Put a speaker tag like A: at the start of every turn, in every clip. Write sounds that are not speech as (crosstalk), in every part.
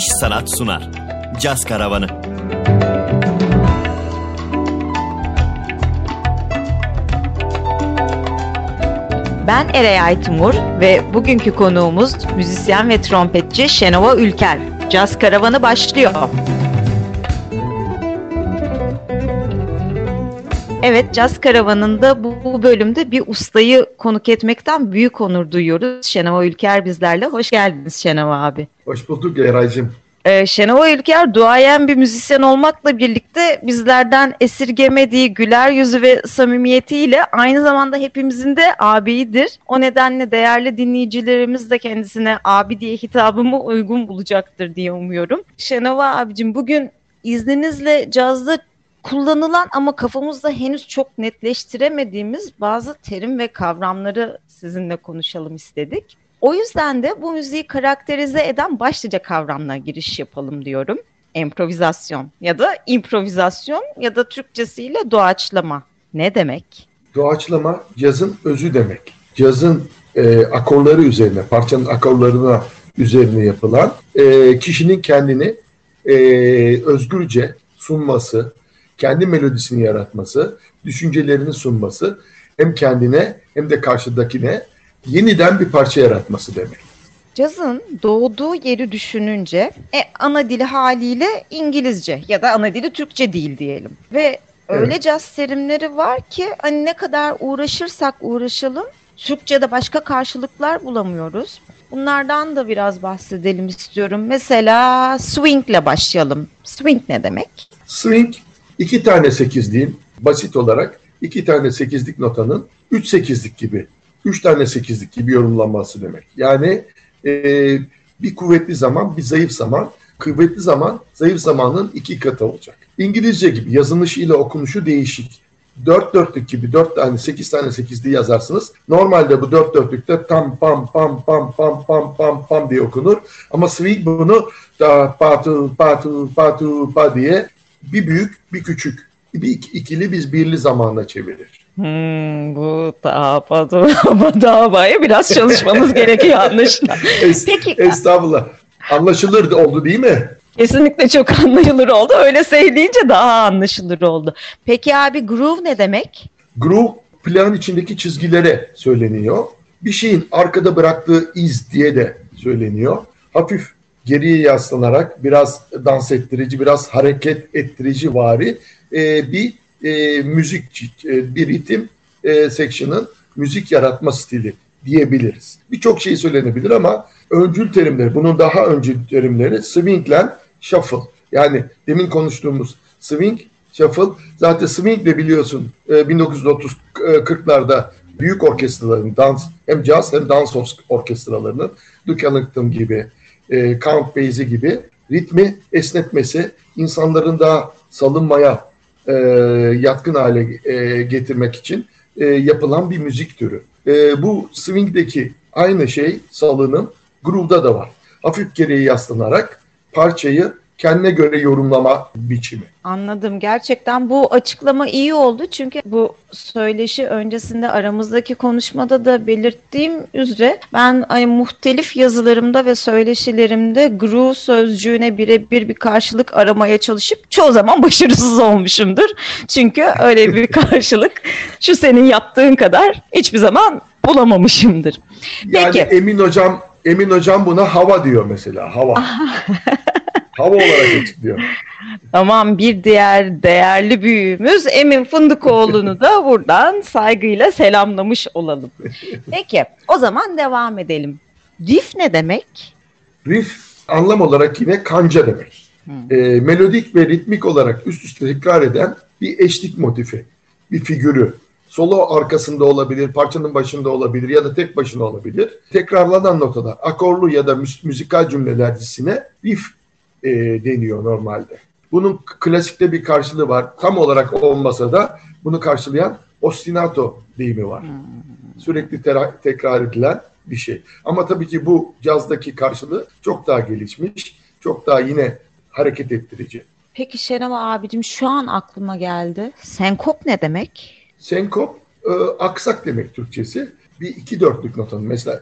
A: İş Sanat sunar. Caz Karavanı.
B: Ben Eray Aytumur ve bugünkü konuğumuz müzisyen ve trompetçi Şenova Ülker. Caz Karavanı başlıyor. Evet, Caz Karavanı'nda bu, bu bölümde bir ustayı konuk etmekten büyük onur duyuyoruz. Şenova Ülker bizlerle. Hoş geldiniz Şenova abi.
C: Hoş bulduk Eray'cığım.
B: Ee, Şenova Ülker duayen bir müzisyen olmakla birlikte bizlerden esirgemediği güler yüzü ve samimiyetiyle aynı zamanda hepimizin de abiyidir. O nedenle değerli dinleyicilerimiz de kendisine abi diye hitabımı uygun bulacaktır diye umuyorum. Şenova abicim bugün izninizle cazda kullanılan ama kafamızda henüz çok netleştiremediğimiz bazı terim ve kavramları sizinle konuşalım istedik. O yüzden de bu müziği karakterize eden başlıca kavramla giriş yapalım diyorum. Emprovizasyon ya da improvizasyon ya da Türkçesiyle doğaçlama. Ne demek?
C: Doğaçlama cazın özü demek. Cazın e, akorları üzerine, parçanın akorlarına üzerine yapılan e, kişinin kendini e, özgürce sunması, kendi melodisini yaratması, düşüncelerini sunması hem kendine hem de karşıdakine yeniden bir parça yaratması demek.
B: Cazın doğduğu yeri düşününce e, ana dili haliyle İngilizce ya da ana dili Türkçe değil diyelim. Ve öyle evet. caz terimleri var ki hani ne kadar uğraşırsak uğraşalım Türkçe'de başka karşılıklar bulamıyoruz. Bunlardan da biraz bahsedelim istiyorum. Mesela swing ile başlayalım. Swing ne demek?
C: Swing iki tane sekizliğin basit olarak iki tane sekizlik notanın üç sekizlik gibi üç tane sekizlik gibi yorumlanması demek. Yani e, bir kuvvetli zaman, bir zayıf zaman. Kuvvetli zaman, zayıf zamanın iki katı olacak. İngilizce gibi yazılışı ile okunuşu değişik. Dört dörtlük gibi dört tane, sekiz tane sekizli yazarsınız. Normalde bu dört dörtlükte tam pam pam pam pam pam pam pam diye okunur. Ama swing bunu da patu patu patu pa diye bir büyük bir küçük bir ikili biz birli zamanla çevirir.
B: Hmm, bu davaya (laughs) biraz çalışmamız gerekiyor anlaşılan. (laughs)
C: Es, Peki. Estağfurullah. Anlaşılır oldu değil mi?
B: Kesinlikle çok (laughs) anlaşılır oldu. Öyle söyleyince daha anlaşılır oldu. Peki abi groove ne demek?
C: Groove plan içindeki çizgilere söyleniyor. Bir şeyin arkada bıraktığı iz diye de söyleniyor. Hafif geriye yaslanarak biraz dans ettirici, biraz hareket ettirici vari e, bir e, müzik, e, bir ritim e, section'ın müzik yaratma stili diyebiliriz. Birçok şey söylenebilir ama öncül terimleri, bunun daha öncül terimleri swing ile shuffle. Yani demin konuştuğumuz swing, shuffle. Zaten swing de biliyorsun e, 1930-40'larda büyük orkestraların dans hem jazz hem dans orkestralarının Duke Ellington gibi, e, Count Basie gibi ritmi esnetmesi, insanların daha salınmaya e, yatkın hale e, getirmek için e, yapılan bir müzik türü. E, bu swing'deki aynı şey salının groove'da da var. Hafif geriye yaslanarak parçayı kendine göre yorumlama biçimi.
B: Anladım. Gerçekten bu açıklama iyi oldu. Çünkü bu söyleşi öncesinde aramızdaki konuşmada da belirttiğim üzere ben ay, muhtelif yazılarımda ve söyleşilerimde groove sözcüğüne birebir bir karşılık aramaya çalışıp çoğu zaman başarısız olmuşumdur. Çünkü öyle bir (laughs) karşılık şu senin yaptığın kadar hiçbir zaman bulamamışımdır.
C: Yani Peki. Emin hocam Emin hocam buna hava diyor mesela hava. (laughs) Hava olarak açıklıyor. (laughs)
B: Tamam bir diğer değerli büyüğümüz Emin Fındıkoğlu'nu da buradan saygıyla selamlamış olalım. Peki o zaman devam edelim. Riff ne demek?
C: Riff anlam olarak yine kanca demek. Hmm. E, melodik ve ritmik olarak üst üste tekrar eden bir eşlik motifi, bir figürü. Solo arkasında olabilir, parçanın başında olabilir ya da tek başına olabilir. Tekrarlanan notalar, akorlu ya da müzikal cümleler dizisine riff e, deniyor normalde. Bunun klasikte bir karşılığı var. Tam olarak olmasa da bunu karşılayan ostinato deyimi var. Hmm. Sürekli tekrar edilen bir şey. Ama tabii ki bu cazdaki karşılığı çok daha gelişmiş, çok daha yine hareket ettirici.
B: Peki Şenava abicim şu an aklıma geldi. Senkop ne demek?
C: Senkop e, aksak demek Türkçesi. bir iki dörtlük notanın mesela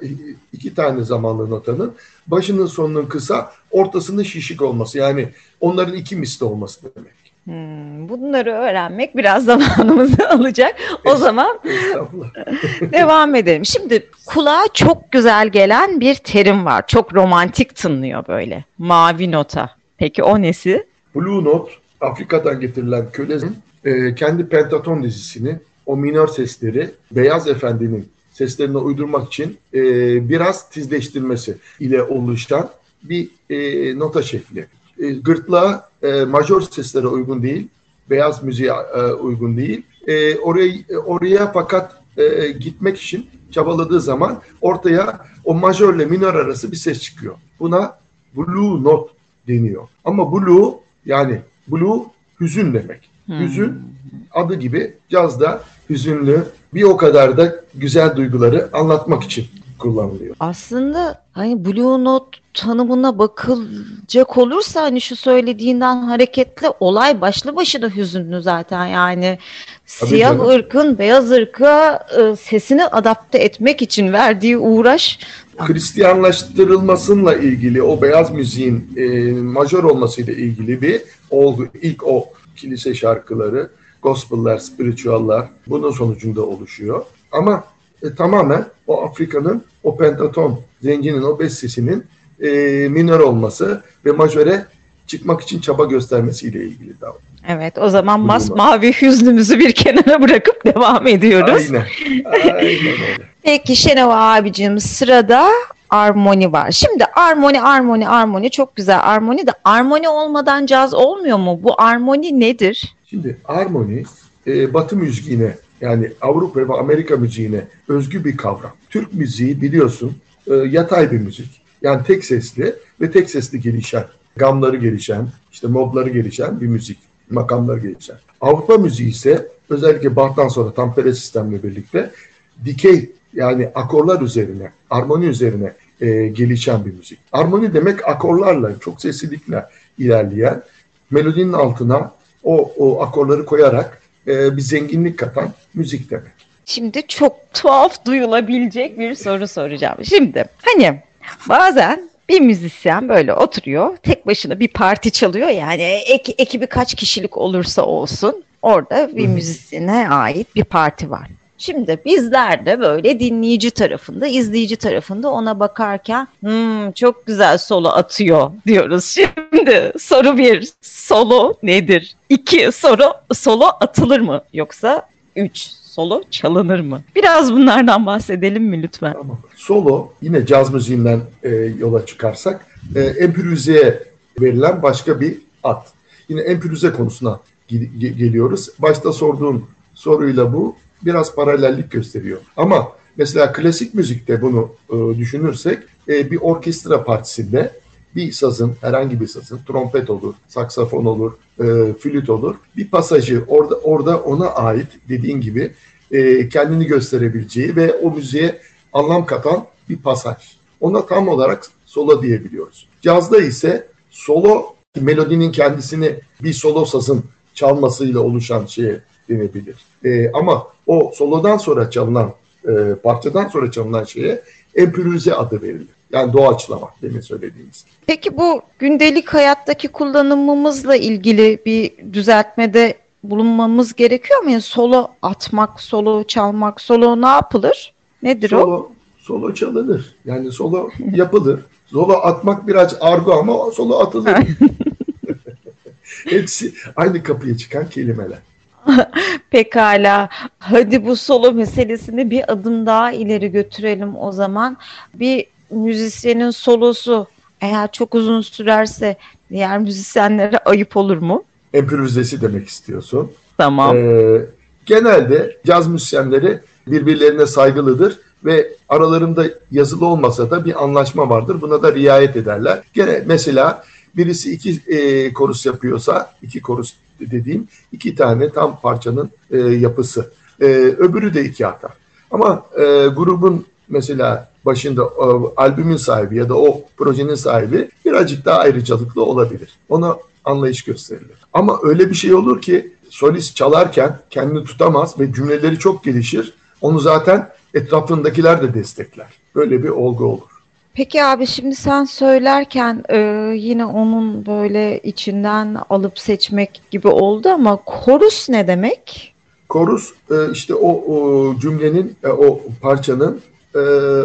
C: iki tane zamanlı notanın başının sonunun kısa ortasının şişik olması yani onların iki misli olması demek.
B: Hmm, bunları öğrenmek biraz (laughs) zamanımızı alacak. O zaman (laughs) (laughs) devam edelim. Şimdi kulağa çok güzel gelen bir terim var. Çok romantik tınlıyor böyle. Mavi nota. Peki o nesi?
C: Blue Note Afrika'dan getirilen kölenin e, kendi pentaton dizisini o minör sesleri Beyaz Efendi'nin seslerine uydurmak için e, biraz tizleştirmesi ile oluşan bir e, nota şekli. E, gırtlağa e, majör seslere uygun değil, beyaz müziğe e, uygun değil. E, oraya oraya fakat e, gitmek için çabaladığı zaman ortaya o majörle minör arası bir ses çıkıyor. Buna blue note deniyor. Ama blue yani blue hüzün demek. Hmm. Hüzün adı gibi cazda hüzünlü bir o kadar da güzel duyguları anlatmak için kullanılıyor.
B: Aslında hani Blue Note tanımına bakılacak olursa hani şu söylediğinden hareketle olay başlı başına hüzünlü zaten yani Tabii siyah canım. ırkın beyaz ırka e, sesini adapte etmek için verdiği uğraş
C: Hristiyanlaştırılmasıyla ilgili o beyaz müziğin e, majör olmasıyla ilgili bir olgu. ilk o kilise şarkıları, gospel'lar, spiritual'lar bunun sonucunda oluşuyor. Ama e, tamamen o Afrika'nın o pentaton zenginin o bestesinin e, minör olması ve majöre çıkmak için çaba göstermesiyle ilgili davran.
B: Evet o zaman masmavi hüznümüzü bir kenara bırakıp devam ediyoruz.
C: Aynen. Aynen öyle.
B: Peki Şenova abicim sırada armoni var. Şimdi armoni, armoni, armoni çok güzel armoni de armoni olmadan caz olmuyor mu? Bu armoni nedir?
C: Şimdi armoni e, Batı müziğine yani Avrupa ve Amerika müziğine özgü bir kavram. Türk müziği biliyorsun e, yatay bir müzik. Yani tek sesli ve tek sesli gelişen, gamları gelişen, işte mobları gelişen bir müzik, makamları gelişen. Avrupa müziği ise özellikle Bach'tan sonra tampere sistemle birlikte dikey yani akorlar üzerine, armoni üzerine e, gelişen bir müzik. Armoni demek akorlarla, çok seslilikle ilerleyen, melodinin altına o, o akorları koyarak e, bir zenginlik katan müzik demek.
B: Şimdi çok tuhaf duyulabilecek bir soru soracağım. Şimdi hani bazen bir müzisyen böyle oturuyor tek başına bir parti çalıyor yani ek, ekibi kaç kişilik olursa olsun orada bir müzisyene ait bir parti var. Şimdi bizler de böyle dinleyici tarafında, izleyici tarafında ona bakarken hmm, çok güzel solo atıyor diyoruz. (laughs) Şimdi soru bir, solo nedir? İki, soru solo atılır mı? Yoksa üç, solo çalınır mı? Biraz bunlardan bahsedelim mi lütfen?
C: Tamam. Solo yine caz müziğinden e, yola çıkarsak e, empürüzeye verilen başka bir at. Yine empürüze konusuna geliyoruz. Başta sorduğum soruyla bu biraz paralellik gösteriyor. Ama mesela klasik müzikte bunu e, düşünürsek e, bir orkestra partisinde bir sazın, herhangi bir sazın, trompet olur, saksafon olur, e, flüt olur. Bir pasajı orada orada ona ait dediğin gibi e, kendini gösterebileceği ve o müziğe anlam katan bir pasaj. Ona tam olarak solo diyebiliyoruz. Cazda ise solo melodinin kendisini bir solo sazın çalmasıyla oluşan şeye denebilir. E, ama o solodan sonra çalınan e, parçadan sonra çalınan şeye empirize adı verilir. Yani doğaçlama demin söylediğimiz.
B: Peki bu gündelik hayattaki kullanımımızla ilgili bir düzeltmede bulunmamız gerekiyor mu? Yani solo atmak, solo çalmak, solo ne yapılır? Nedir
C: solo,
B: o?
C: Solo çalınır. Yani solo yapılır. (laughs) Solo atmak biraz argo ama solo atılır. (laughs) (laughs) Hepsi aynı kapıya çıkan kelimeler. (laughs)
B: Pekala. Hadi bu solo meselesini bir adım daha ileri götürelim o zaman. Bir müzisyenin solosu eğer çok uzun sürerse diğer müzisyenlere ayıp olur mu?
C: Emprovizesi demek istiyorsun.
B: Tamam. Ee,
C: genelde caz müzisyenleri birbirlerine saygılıdır ve aralarında yazılı olmasa da bir anlaşma vardır. Buna da riayet ederler. Gene mesela birisi iki e, korus yapıyorsa, iki korus dediğim iki tane tam parçanın e, yapısı. E, öbürü de iki atar. Ama e, grubun mesela başında e, albümün sahibi ya da o projenin sahibi birazcık daha ayrıcalıklı olabilir. Ona anlayış gösterilir. Ama öyle bir şey olur ki solist çalarken kendini tutamaz ve cümleleri çok gelişir. Onu zaten etrafındakiler de destekler. Böyle bir olgu olur.
B: Peki abi şimdi sen söylerken e, yine onun böyle içinden alıp seçmek gibi oldu ama korus ne demek?
C: Korus e, işte o, o cümlenin, e, o parçanın e,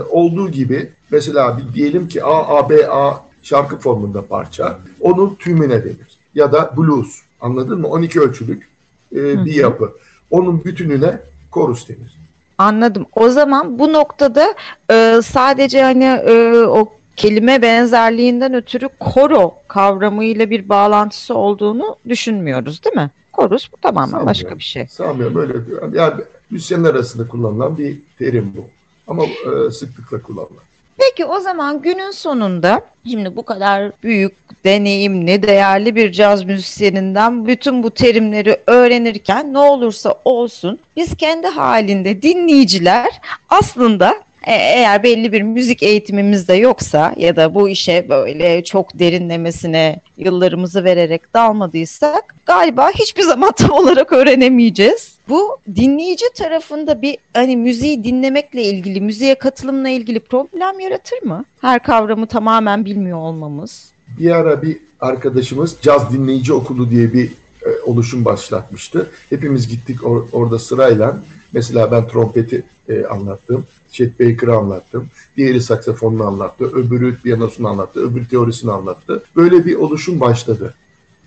C: olduğu gibi mesela bir diyelim ki A, A, B, A şarkı formunda parça. Onun tümüne denir. Ya da blues. Anladın mı? 12 ölçülük e, bir yapı. Onun bütününe korus denir.
B: Anladım. O zaman bu noktada e, sadece hani e, o kelime benzerliğinden ötürü koro kavramıyla bir bağlantısı olduğunu düşünmüyoruz değil mi? Korus bu tamamen başka bir şey.
C: Sanmıyorum öyle. Yani müzisyenler arasında kullanılan bir terim bu. Ama e, sıklıkla kullanılan.
B: Peki o zaman günün sonunda şimdi bu kadar büyük, deneyimli, değerli bir caz müzisyeninden bütün bu terimleri öğrenirken ne olursa olsun biz kendi halinde dinleyiciler aslında e, eğer belli bir müzik eğitimimiz de yoksa ya da bu işe böyle çok derinlemesine yıllarımızı vererek dalmadıysak galiba hiçbir zaman tam olarak öğrenemeyeceğiz. Bu dinleyici tarafında bir hani müziği dinlemekle ilgili, müziğe katılımla ilgili problem yaratır mı? Her kavramı tamamen bilmiyor olmamız.
C: Bir ara bir arkadaşımız caz dinleyici okulu diye bir e, oluşum başlatmıştı. Hepimiz gittik or- orada sırayla. Mesela ben trompeti e, anlattım. Chet Baker'ı anlattım. Diğeri saksafonunu anlattı. Öbürü piyanosunu anlattı. Öbürü teorisini anlattı. Böyle bir oluşum başladı.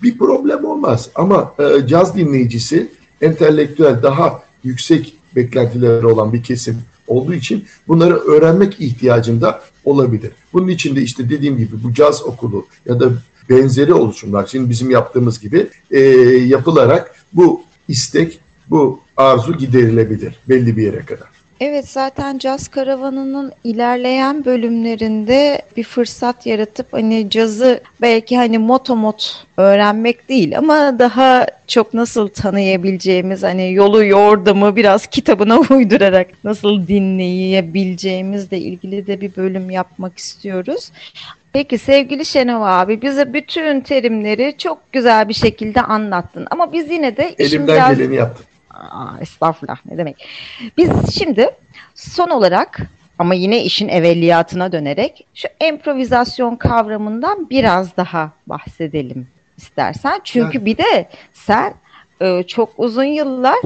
C: Bir problem olmaz ama e, caz dinleyicisi entelektüel daha yüksek beklentileri olan bir kesim olduğu için bunları öğrenmek ihtiyacında olabilir. Bunun için de işte dediğim gibi bu caz okulu ya da benzeri oluşumlar, şimdi bizim yaptığımız gibi e, yapılarak bu istek, bu arzu giderilebilir belli bir yere kadar.
B: Evet zaten caz karavanının ilerleyen bölümlerinde bir fırsat yaratıp hani cazı belki hani motomot öğrenmek değil ama daha çok nasıl tanıyabileceğimiz hani yolu yordamı biraz kitabına (laughs) uydurarak nasıl dinleyebileceğimizle ilgili de bir bölüm yapmak istiyoruz. Peki sevgili Şenol abi bize bütün terimleri çok güzel bir şekilde anlattın ama biz yine de
C: elimden biraz... geleni yaptım.
B: Aa, estağfurullah ne demek. Biz şimdi son olarak ama yine işin evveliyatına dönerek şu improvizasyon kavramından biraz daha bahsedelim istersen. Çünkü evet. bir de sen e, çok uzun yıllar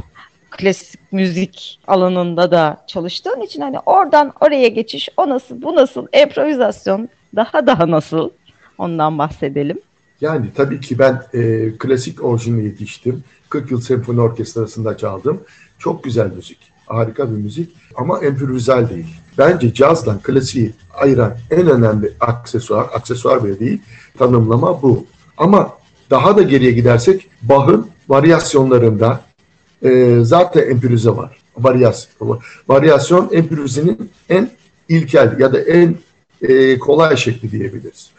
B: klasik müzik alanında da çalıştığın için hani oradan oraya geçiş o nasıl bu nasıl improvizasyon daha daha nasıl ondan bahsedelim.
C: Yani tabii ki ben e, klasik orijinle yetiştim. 40 yıl senfoni orkestrasında çaldım. Çok güzel müzik. Harika bir müzik ama empirüzel değil. Bence cazdan klasiği ayıran en önemli aksesuar, aksesuar bile değil, tanımlama bu. Ama daha da geriye gidersek Bach'ın varyasyonlarında e, zaten empirize var. Varyasyon. Varyasyon empirizenin en ilkel ya da en e, kolay şekli diyebiliriz.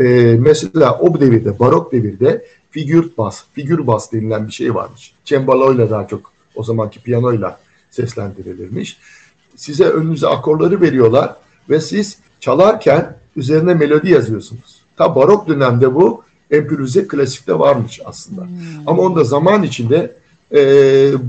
C: E, mesela o devirde, barok devirde figür bas, figür bas denilen bir şey varmış. Cembaloyla daha çok o zamanki piyanoyla seslendirilirmiş. Size önünüze akorları veriyorlar ve siz çalarken üzerine melodi yazıyorsunuz. Ta barok dönemde bu empirize klasikte varmış aslında. Hmm. Ama onda zaman içinde e,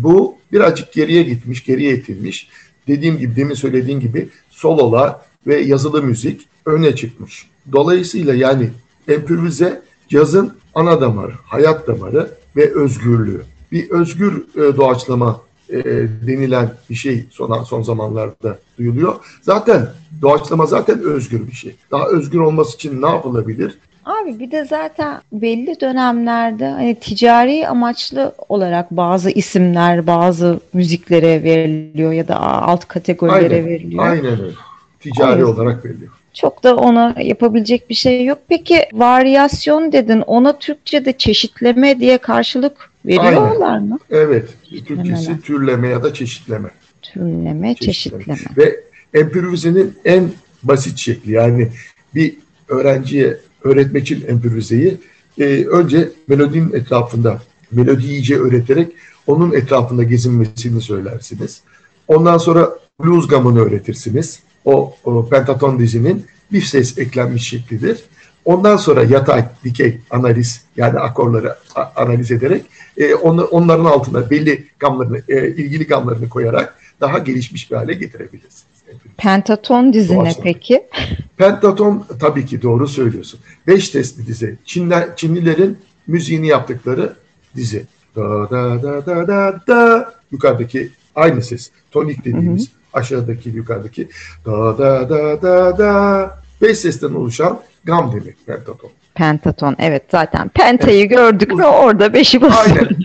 C: bu birazcık geriye gitmiş, geriye itilmiş. Dediğim gibi, demin söylediğim gibi sololar ve yazılı müzik öne çıkmış. Dolayısıyla yani empirize cazın ana damarı, hayat damarı ve özgürlüğü. Bir özgür e, doğaçlama e, denilen bir şey son, son zamanlarda duyuluyor. Zaten doğaçlama zaten özgür bir şey. Daha özgür olması için ne yapılabilir?
B: Abi bir de zaten belli dönemlerde hani ticari amaçlı olarak bazı isimler bazı müziklere veriliyor ya da alt kategorilere
C: aynen,
B: veriliyor.
C: Aynen öyle. Ticari aynen. olarak veriliyor.
B: Çok da ona yapabilecek bir şey yok. Peki varyasyon dedin. Ona Türkçe'de çeşitleme diye karşılık veriyorlar Aynen. mı?
C: Evet. Türkçesi türleme ya da çeşitleme.
B: Türleme, çeşitleme. çeşitleme.
C: Ve empirizenin en basit şekli yani bir öğrenciye öğretmek için empirizeyi e, önce melodinin etrafında melodiyi iyice öğreterek onun etrafında gezinmesini söylersiniz. Ondan sonra blues gamını öğretirsiniz o, o pentaton dizinin bir ses eklenmiş şeklidir. Ondan sonra yatay, dikey analiz yani akorları analiz ederek e, onu, onların altına belli gamlarını, e, ilgili gamlarını koyarak daha gelişmiş bir hale getirebilirsiniz.
B: Pentaton dizi ne peki? (laughs)
C: Pentaton tabii ki doğru söylüyorsun. Beş testli dizi. Çinler, Çinlilerin müziğini yaptıkları dizi. Da da da da da da yukarıdaki aynı ses. Tonik dediğimiz hı hı. Aşağıdaki yukarıdaki da da da da da beş sesten oluşan gam demek pentaton.
B: Pentaton evet zaten pentayı evet. gördük ve orada beşi basıyor. Aynen.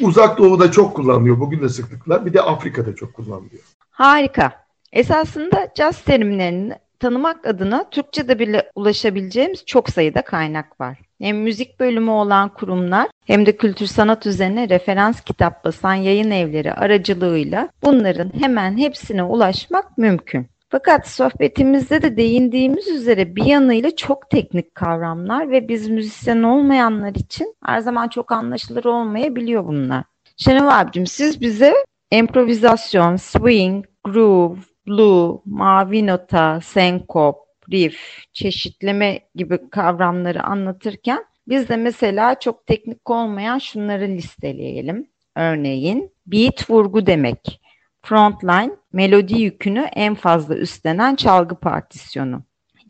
C: Uzak Doğu'da çok kullanılıyor. Bugün de sıklıkla. Bir de Afrika'da çok kullanılıyor.
B: Harika. Esasında caz terimlerini tanımak adına Türkçe'de bile ulaşabileceğimiz çok sayıda kaynak var. Hem müzik bölümü olan kurumlar hem de kültür sanat üzerine referans kitap basan yayın evleri aracılığıyla bunların hemen hepsine ulaşmak mümkün. Fakat sohbetimizde de değindiğimiz üzere bir yanıyla çok teknik kavramlar ve biz müzisyen olmayanlar için her zaman çok anlaşılır olmayabiliyor bunlar. Şenol abicim siz bize improvizasyon, swing, groove, blue, mavi nota, senkop, riff, çeşitleme gibi kavramları anlatırken biz de mesela çok teknik olmayan şunları listeleyelim. Örneğin beat vurgu demek. Frontline, melodi yükünü en fazla üstlenen çalgı partisyonu.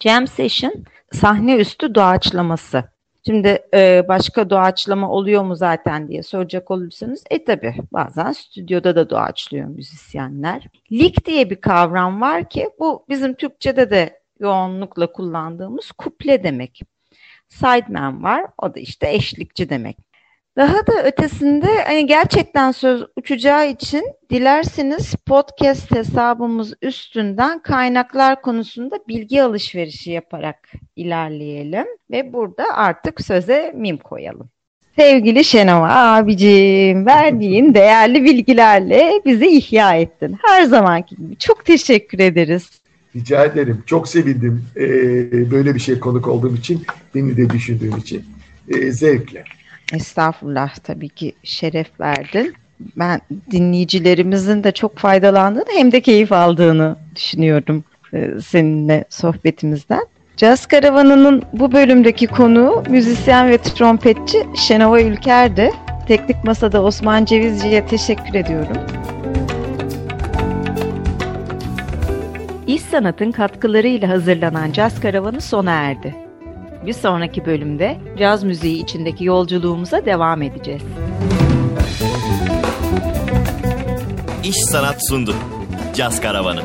B: Jam session, sahne üstü doğaçlaması. Şimdi e, başka doğaçlama oluyor mu zaten diye soracak olursanız e tabi bazen stüdyoda da doğaçlıyor müzisyenler. Lik diye bir kavram var ki bu bizim Türkçe'de de yoğunlukla kullandığımız kuple demek. Sideman var o da işte eşlikçi demek. Daha da ötesinde hani gerçekten söz uçacağı için dilerseniz podcast hesabımız üstünden kaynaklar konusunda bilgi alışverişi yaparak ilerleyelim ve burada artık söze mim koyalım. Sevgili Şenova abicim, verdiğin (laughs) değerli bilgilerle bizi ihya ettin. Her zamanki gibi çok teşekkür ederiz.
C: Rica ederim. Çok sevindim ee, böyle bir şey konuk olduğum için, beni de düşündüğün için. Ee, zevkle.
B: Estağfurullah tabii ki şeref verdin. Ben dinleyicilerimizin de çok faydalandığını hem de keyif aldığını düşünüyorum e, seninle sohbetimizden. Caz Karavanı'nın bu bölümdeki konuğu müzisyen ve trompetçi Şenova Ülker'di. Teknik Masa'da Osman Cevizci'ye teşekkür ediyorum. İş Sanat'ın katkılarıyla hazırlanan Caz Karavanı sona erdi. Bir sonraki bölümde caz müziği içindeki yolculuğumuza devam edeceğiz.
A: İş Sanat sundu. Caz Karavanı.